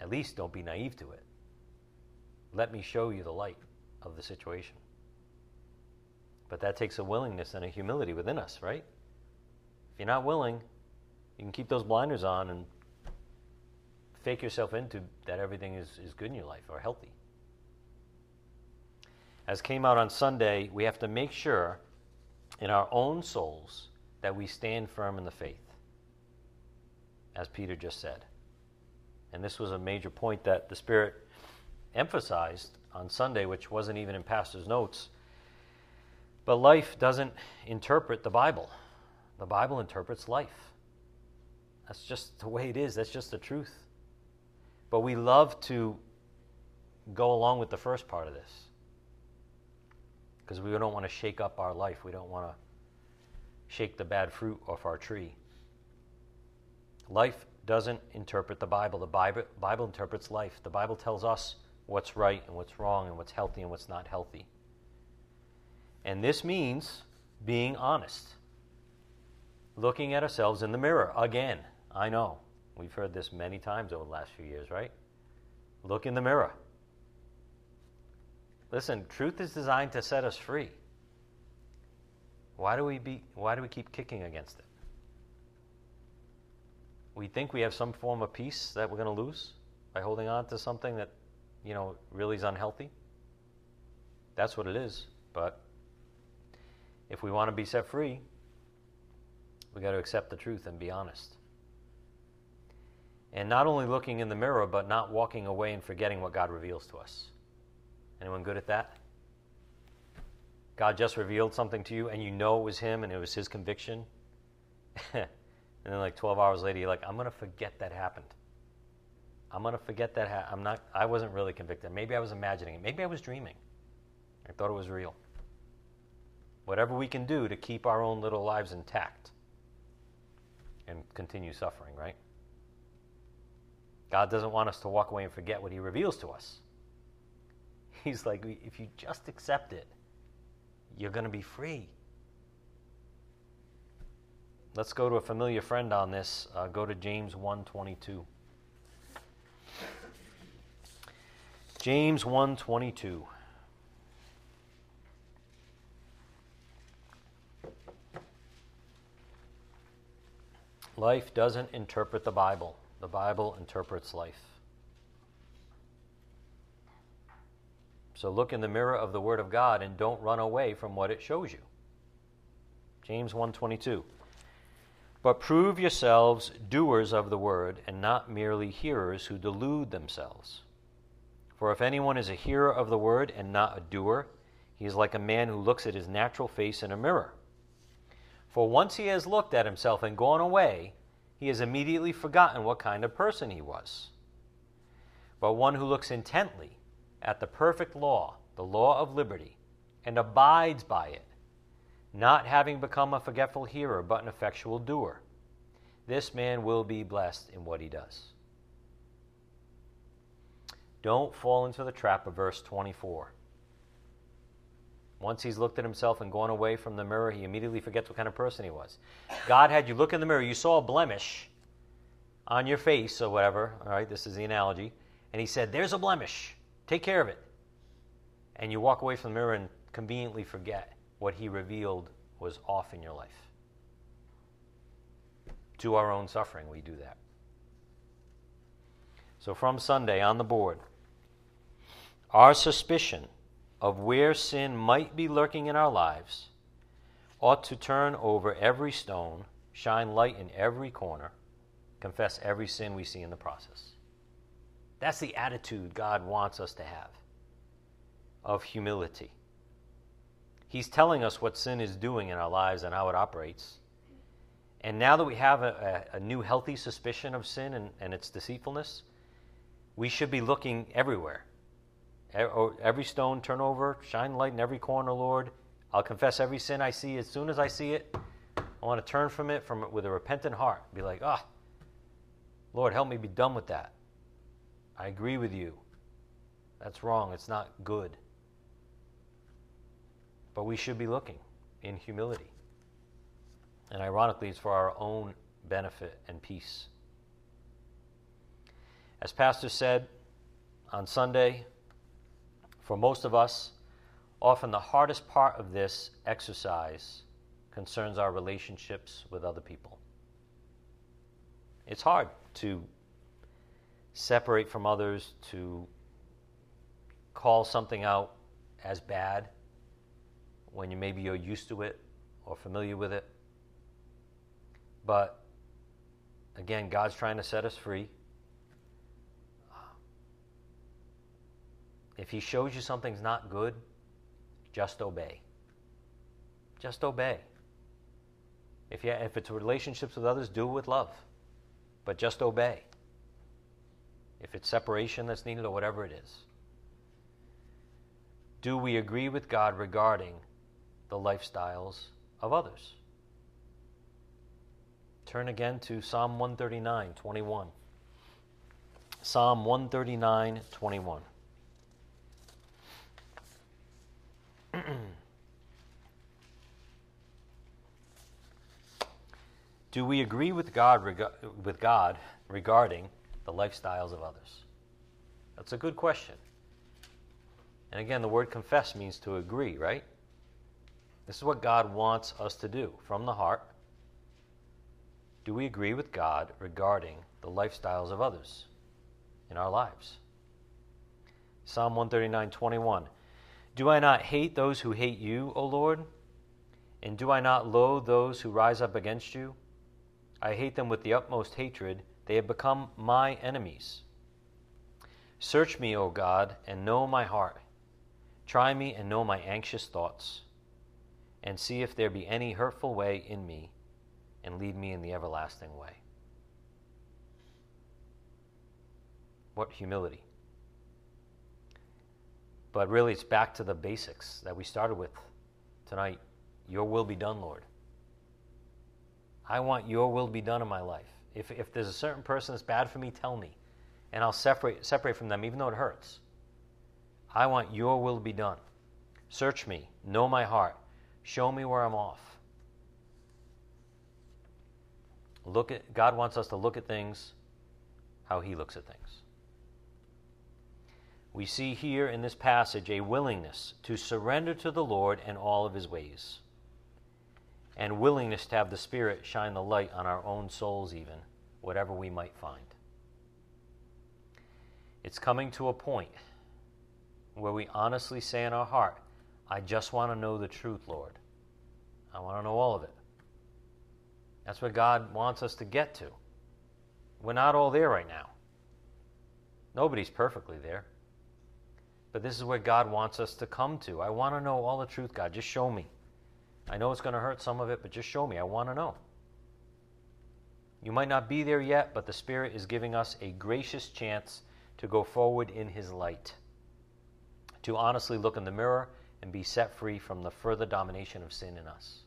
At least don't be naive to it. Let me show you the light of the situation. But that takes a willingness and a humility within us, right? If you're not willing, you can keep those blinders on and fake yourself into that everything is, is good in your life or healthy. As came out on Sunday, we have to make sure in our own souls that we stand firm in the faith, as Peter just said. And this was a major point that the Spirit emphasized on Sunday, which wasn't even in Pastor's notes. But life doesn't interpret the Bible, the Bible interprets life. That's just the way it is, that's just the truth. But we love to go along with the first part of this because we don't want to shake up our life. We don't want to shake the bad fruit off our tree. Life doesn't interpret the Bible. The Bible, Bible interprets life. The Bible tells us what's right and what's wrong and what's healthy and what's not healthy. And this means being honest, looking at ourselves in the mirror. Again, I know. We've heard this many times over the last few years, right? Look in the mirror. Listen, truth is designed to set us free. Why do we be why do we keep kicking against it? We think we have some form of peace that we're going to lose by holding on to something that, you know, really is unhealthy. That's what it is. But if we want to be set free, we got to accept the truth and be honest. And not only looking in the mirror, but not walking away and forgetting what God reveals to us. Anyone good at that? God just revealed something to you and you know it was Him and it was His conviction. and then, like 12 hours later, you're like, I'm going to forget that happened. I'm going to forget that. Ha- I'm not, I wasn't really convicted. Maybe I was imagining it. Maybe I was dreaming. I thought it was real. Whatever we can do to keep our own little lives intact and continue suffering, right? God doesn't want us to walk away and forget what He reveals to us. He's like, if you just accept it, you're going to be free. Let's go to a familiar friend on this. Uh, go to James 1:22. James 1:22. Life doesn't interpret the Bible. The Bible interprets life. So look in the mirror of the word of God and don't run away from what it shows you. James 1:22. But prove yourselves doers of the word and not merely hearers who delude themselves. For if anyone is a hearer of the word and not a doer, he is like a man who looks at his natural face in a mirror. For once he has looked at himself and gone away, he has immediately forgotten what kind of person he was. But one who looks intently at the perfect law, the law of liberty, and abides by it, not having become a forgetful hearer, but an effectual doer. This man will be blessed in what he does. Don't fall into the trap of verse 24. Once he's looked at himself and gone away from the mirror, he immediately forgets what kind of person he was. God had you look in the mirror, you saw a blemish on your face or whatever, all right, this is the analogy, and he said, There's a blemish. Take care of it. And you walk away from the mirror and conveniently forget what He revealed was off in your life. To our own suffering, we do that. So, from Sunday on the board, our suspicion of where sin might be lurking in our lives ought to turn over every stone, shine light in every corner, confess every sin we see in the process. That's the attitude God wants us to have of humility. He's telling us what sin is doing in our lives and how it operates. And now that we have a, a, a new healthy suspicion of sin and, and, its deceitfulness, we should be looking everywhere. Every stone turn over, shine light in every corner, Lord. I'll confess every sin I see as soon as I see it. I want to turn from it from with a repentant heart. Be like, ah, oh, Lord, help me be done with that. I agree with you. That's wrong. It's not good. But we should be looking in humility. And ironically, it's for our own benefit and peace. As Pastor said on Sunday, for most of us, often the hardest part of this exercise concerns our relationships with other people. It's hard to separate from others, to call something out as bad when you maybe you're used to it or familiar with it. But again, God's trying to set us free. If He shows you something's not good, just obey. Just obey. If, you, if it's relationships with others, do it with love. But just obey. if it's separation that's needed or whatever it is. Do we agree with God regarding the lifestyles of others? Turn again to Psalm 139, 21. Psalm 139, 21. Do we agree with God, reg- with God regarding the lifestyles of others? That's a good question. And again, the word confess means to agree, right? This is what God wants us to do from the heart. Do we agree with God regarding the lifestyles of others in our lives? Psalm 139 21. Do I not hate those who hate you, O Lord? And do I not loathe those who rise up against you? I hate them with the utmost hatred. They have become my enemies. Search me, O God, and know my heart. Try me and know my anxious thoughts, and see if there be any hurtful way in me, and lead me in the everlasting way. What humility. But really, it's back to the basics that we started with tonight. Your will be done, Lord. I want your will to be done in my life. If, if there's a certain person that's bad for me, tell me. And I'll separate, separate from them, even though it hurts. I want your will be done. Search me, know my heart, show me where I'm off. Look at God wants us to look at things how he looks at things. We see here in this passage a willingness to surrender to the Lord and all of his ways and willingness to have the Spirit shine the light on our own souls, even, whatever we might find. It's coming to a point where we honestly say in our heart, I just want to know the truth, Lord. I want to know all of it. That's what God wants us to get to. We're not all there right now. Nobody's perfectly there. But this is where God wants us to come to. I want to know all the truth, God. Just show me. I know it's going to hurt some of it, but just show me. I want to know. You might not be there yet, but the Spirit is giving us a gracious chance to go forward in His light, to honestly look in the mirror and be set free from the further domination of sin in us.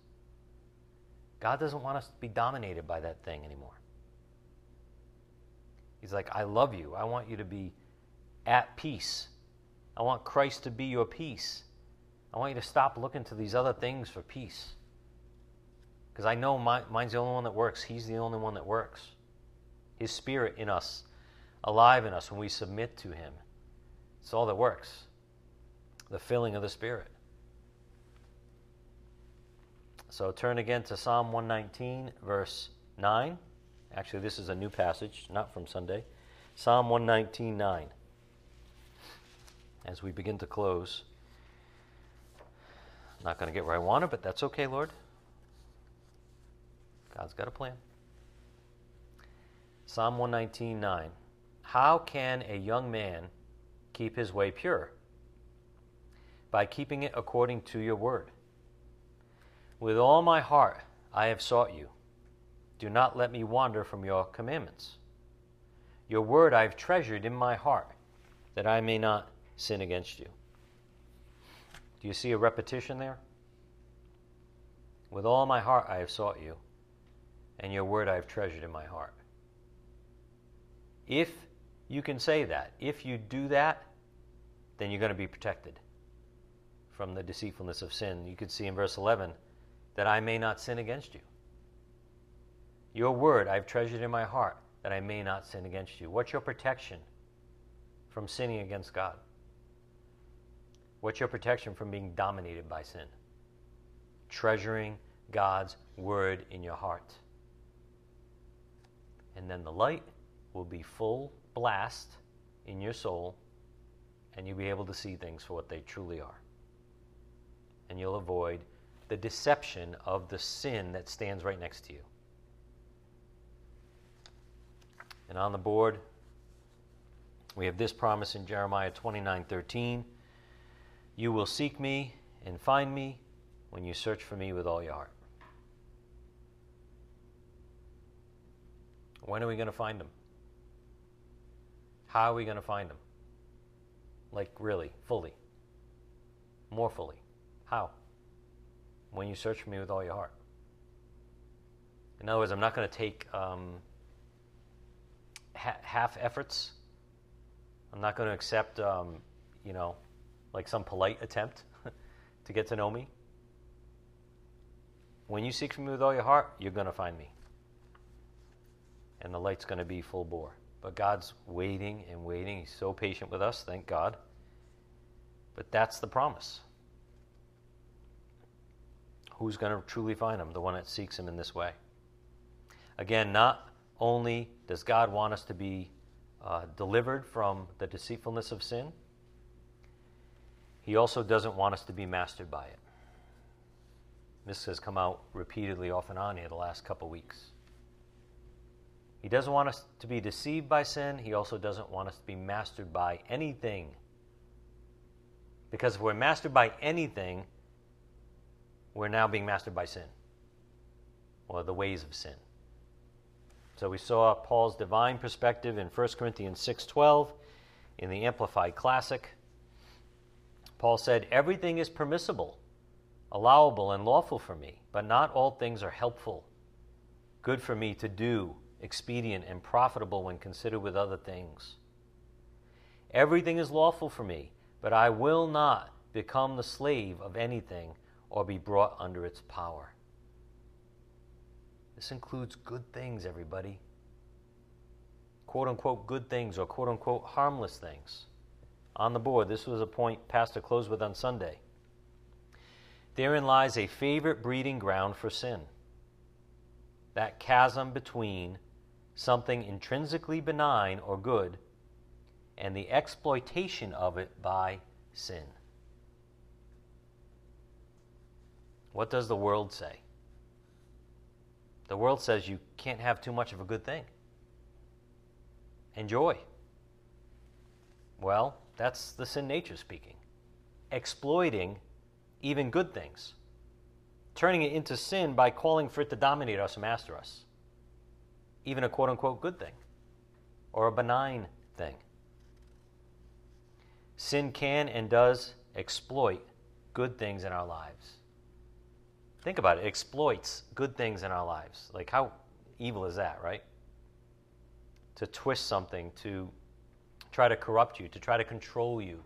God doesn't want us to be dominated by that thing anymore. He's like, I love you. I want you to be at peace. I want Christ to be your peace. I want you to stop looking to these other things for peace. Because I know my, mine's the only one that works. He's the only one that works. His spirit in us, alive in us when we submit to Him. It's all that works. The filling of the Spirit. So turn again to Psalm 119, verse 9. Actually, this is a new passage, not from Sunday. Psalm 119, 9. As we begin to close. Not going to get where I want it, but that's okay, Lord. God's got a plan. Psalm 119:9. How can a young man keep his way pure? By keeping it according to your word. With all my heart I have sought you. Do not let me wander from your commandments. Your word I have treasured in my heart, that I may not sin against you. Do you see a repetition there? With all my heart I have sought you, and your word I have treasured in my heart. If you can say that, if you do that, then you're going to be protected from the deceitfulness of sin. You could see in verse 11 that I may not sin against you. Your word I've treasured in my heart that I may not sin against you. What's your protection from sinning against God? What's your protection from being dominated by sin? Treasuring God's word in your heart. And then the light will be full blast in your soul, and you'll be able to see things for what they truly are. And you'll avoid the deception of the sin that stands right next to you. And on the board, we have this promise in Jeremiah 29 13. You will seek me and find me when you search for me with all your heart. When are we going to find him? How are we going to find them? Like, really, fully. More fully. How? When you search for me with all your heart. In other words, I'm not going to take um, ha- half efforts. I'm not going to accept, um, you know, like some polite attempt to get to know me. When you seek for me with all your heart, you're going to find me. And the light's going to be full bore. But God's waiting and waiting. He's so patient with us, thank God. But that's the promise. Who's going to truly find him? The one that seeks him in this way. Again, not only does God want us to be uh, delivered from the deceitfulness of sin, He also doesn't want us to be mastered by it. This has come out repeatedly off and on here the last couple weeks. He doesn't want us to be deceived by sin. He also doesn't want us to be mastered by anything. Because if we're mastered by anything, we're now being mastered by sin or the ways of sin. So we saw Paul's divine perspective in 1 Corinthians 6:12 in the Amplified Classic. Paul said, "Everything is permissible, allowable and lawful for me, but not all things are helpful, good for me to do expedient, and profitable when considered with other things. Everything is lawful for me, but I will not become the slave of anything or be brought under its power. This includes good things, everybody. Quote unquote good things or quote unquote harmless things. On the board, this was a point Pastor closed with on Sunday. Therein lies a favorite breeding ground for sin. That chasm between something intrinsically benign or good, and the exploitation of it by sin. What does the world say? The world says you can't have too much of a good thing. Enjoy. Well, that's the sin nature speaking. Exploiting even good things. Turning it into sin by calling for it to dominate us and master us even a quote unquote good thing or a benign thing. Sin can and does exploit good things in our lives. Think about it, it exploits good things in our lives. Like, how evil is that, right? To twist something, to try to corrupt you, to try to control you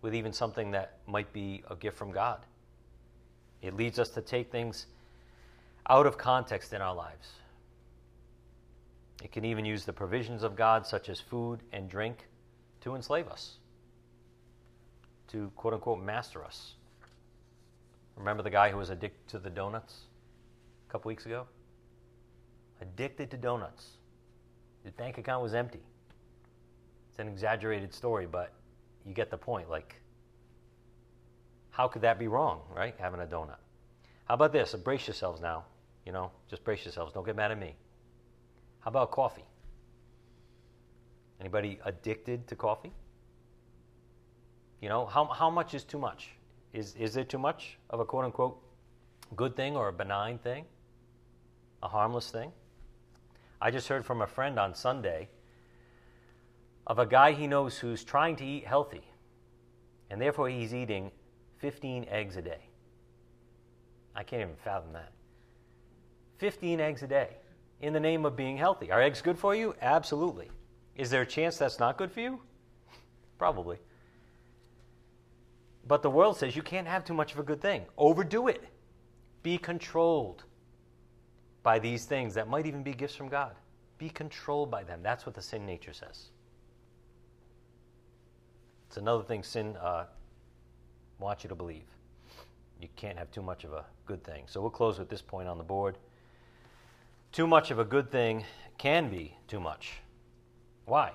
with even something that might be a gift from God. It leads us to take things out of context in our lives. It can even use the provisions of God, such as food and drink, to enslave us, to quote unquote master us. Remember the guy who was addicted to the donuts a couple weeks ago? Addicted to donuts. His bank account was empty. An exaggerated story, but you get the point. Like, how could that be wrong, right? Having a donut. How about this? Brace yourselves now. You know, just brace yourselves. Don't get mad at me. How about coffee? Anybody addicted to coffee? You know, how, how much is too much? Is, is there too much of a quote unquote good thing or a benign thing? A harmless thing? I just heard from a friend on Sunday of a guy he knows who's trying to eat healthy, and therefore he's eating 15 eggs a day. I can't even fathom that. 15 eggs a day in the name of being healthy. Are eggs good for you? Absolutely. Is there a chance that's not good for you? Probably. But the world says you can't have too much of a good thing. Overdo it. Be controlled by these things that might even be gifts from God. Be controlled by them. That's what the sin nature says. It's another thing sin uh, wants you to believe. You can't have too much of a good thing. So we'll close with this point on the board. Too much of a good thing can be too much. Why?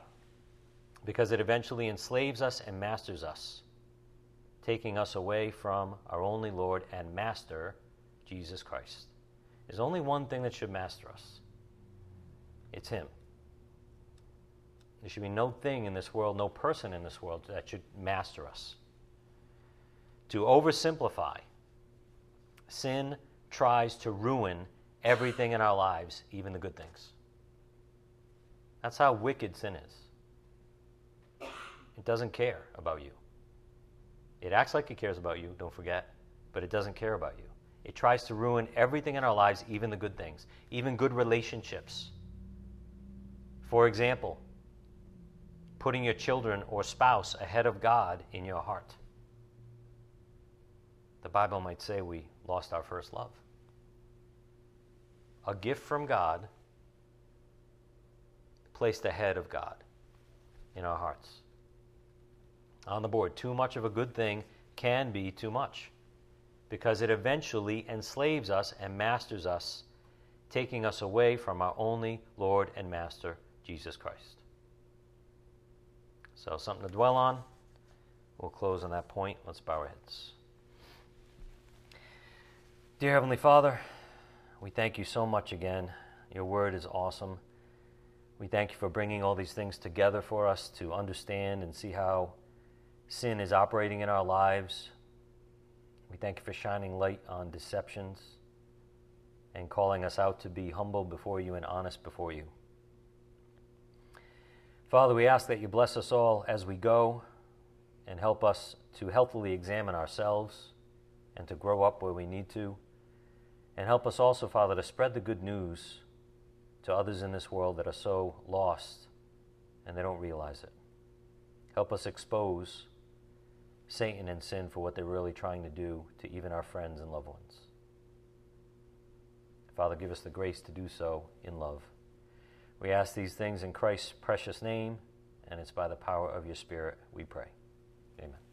Because it eventually enslaves us and masters us, taking us away from our only Lord and Master, Jesus Christ. There's only one thing that should master us it's Him. There should be no thing in this world, no person in this world that should master us. To oversimplify, sin tries to ruin everything in our lives, even the good things. That's how wicked sin is. It doesn't care about you. It acts like it cares about you, don't forget, but it doesn't care about you. It tries to ruin everything in our lives, even the good things, even good relationships. For example, putting your children or spouse ahead of God in your heart. The Bible might say we lost our first love. A gift from God placed ahead of God in our hearts. On the board, too much of a good thing can be too much because it eventually enslaves us and masters us, taking us away from our only Lord and Master, Jesus Christ. So, something to dwell on. We'll close on that point. Let's bow our heads. Dear Heavenly Father, we thank you so much again. Your word is awesome. We thank you for bringing all these things together for us to understand and see how sin is operating in our lives. We thank you for shining light on deceptions and calling us out to be humble before you and honest before you. Father, we ask that you bless us all as we go and help us to healthily examine ourselves and to grow up where we need to. And help us also, Father, to spread the good news to others in this world that are so lost and they don't realize it. Help us expose Satan and sin for what they're really trying to do to even our friends and loved ones. Father, give us the grace to do so in love. We ask these things in Christ's precious name, and it's by the power of your Spirit we pray. Amen.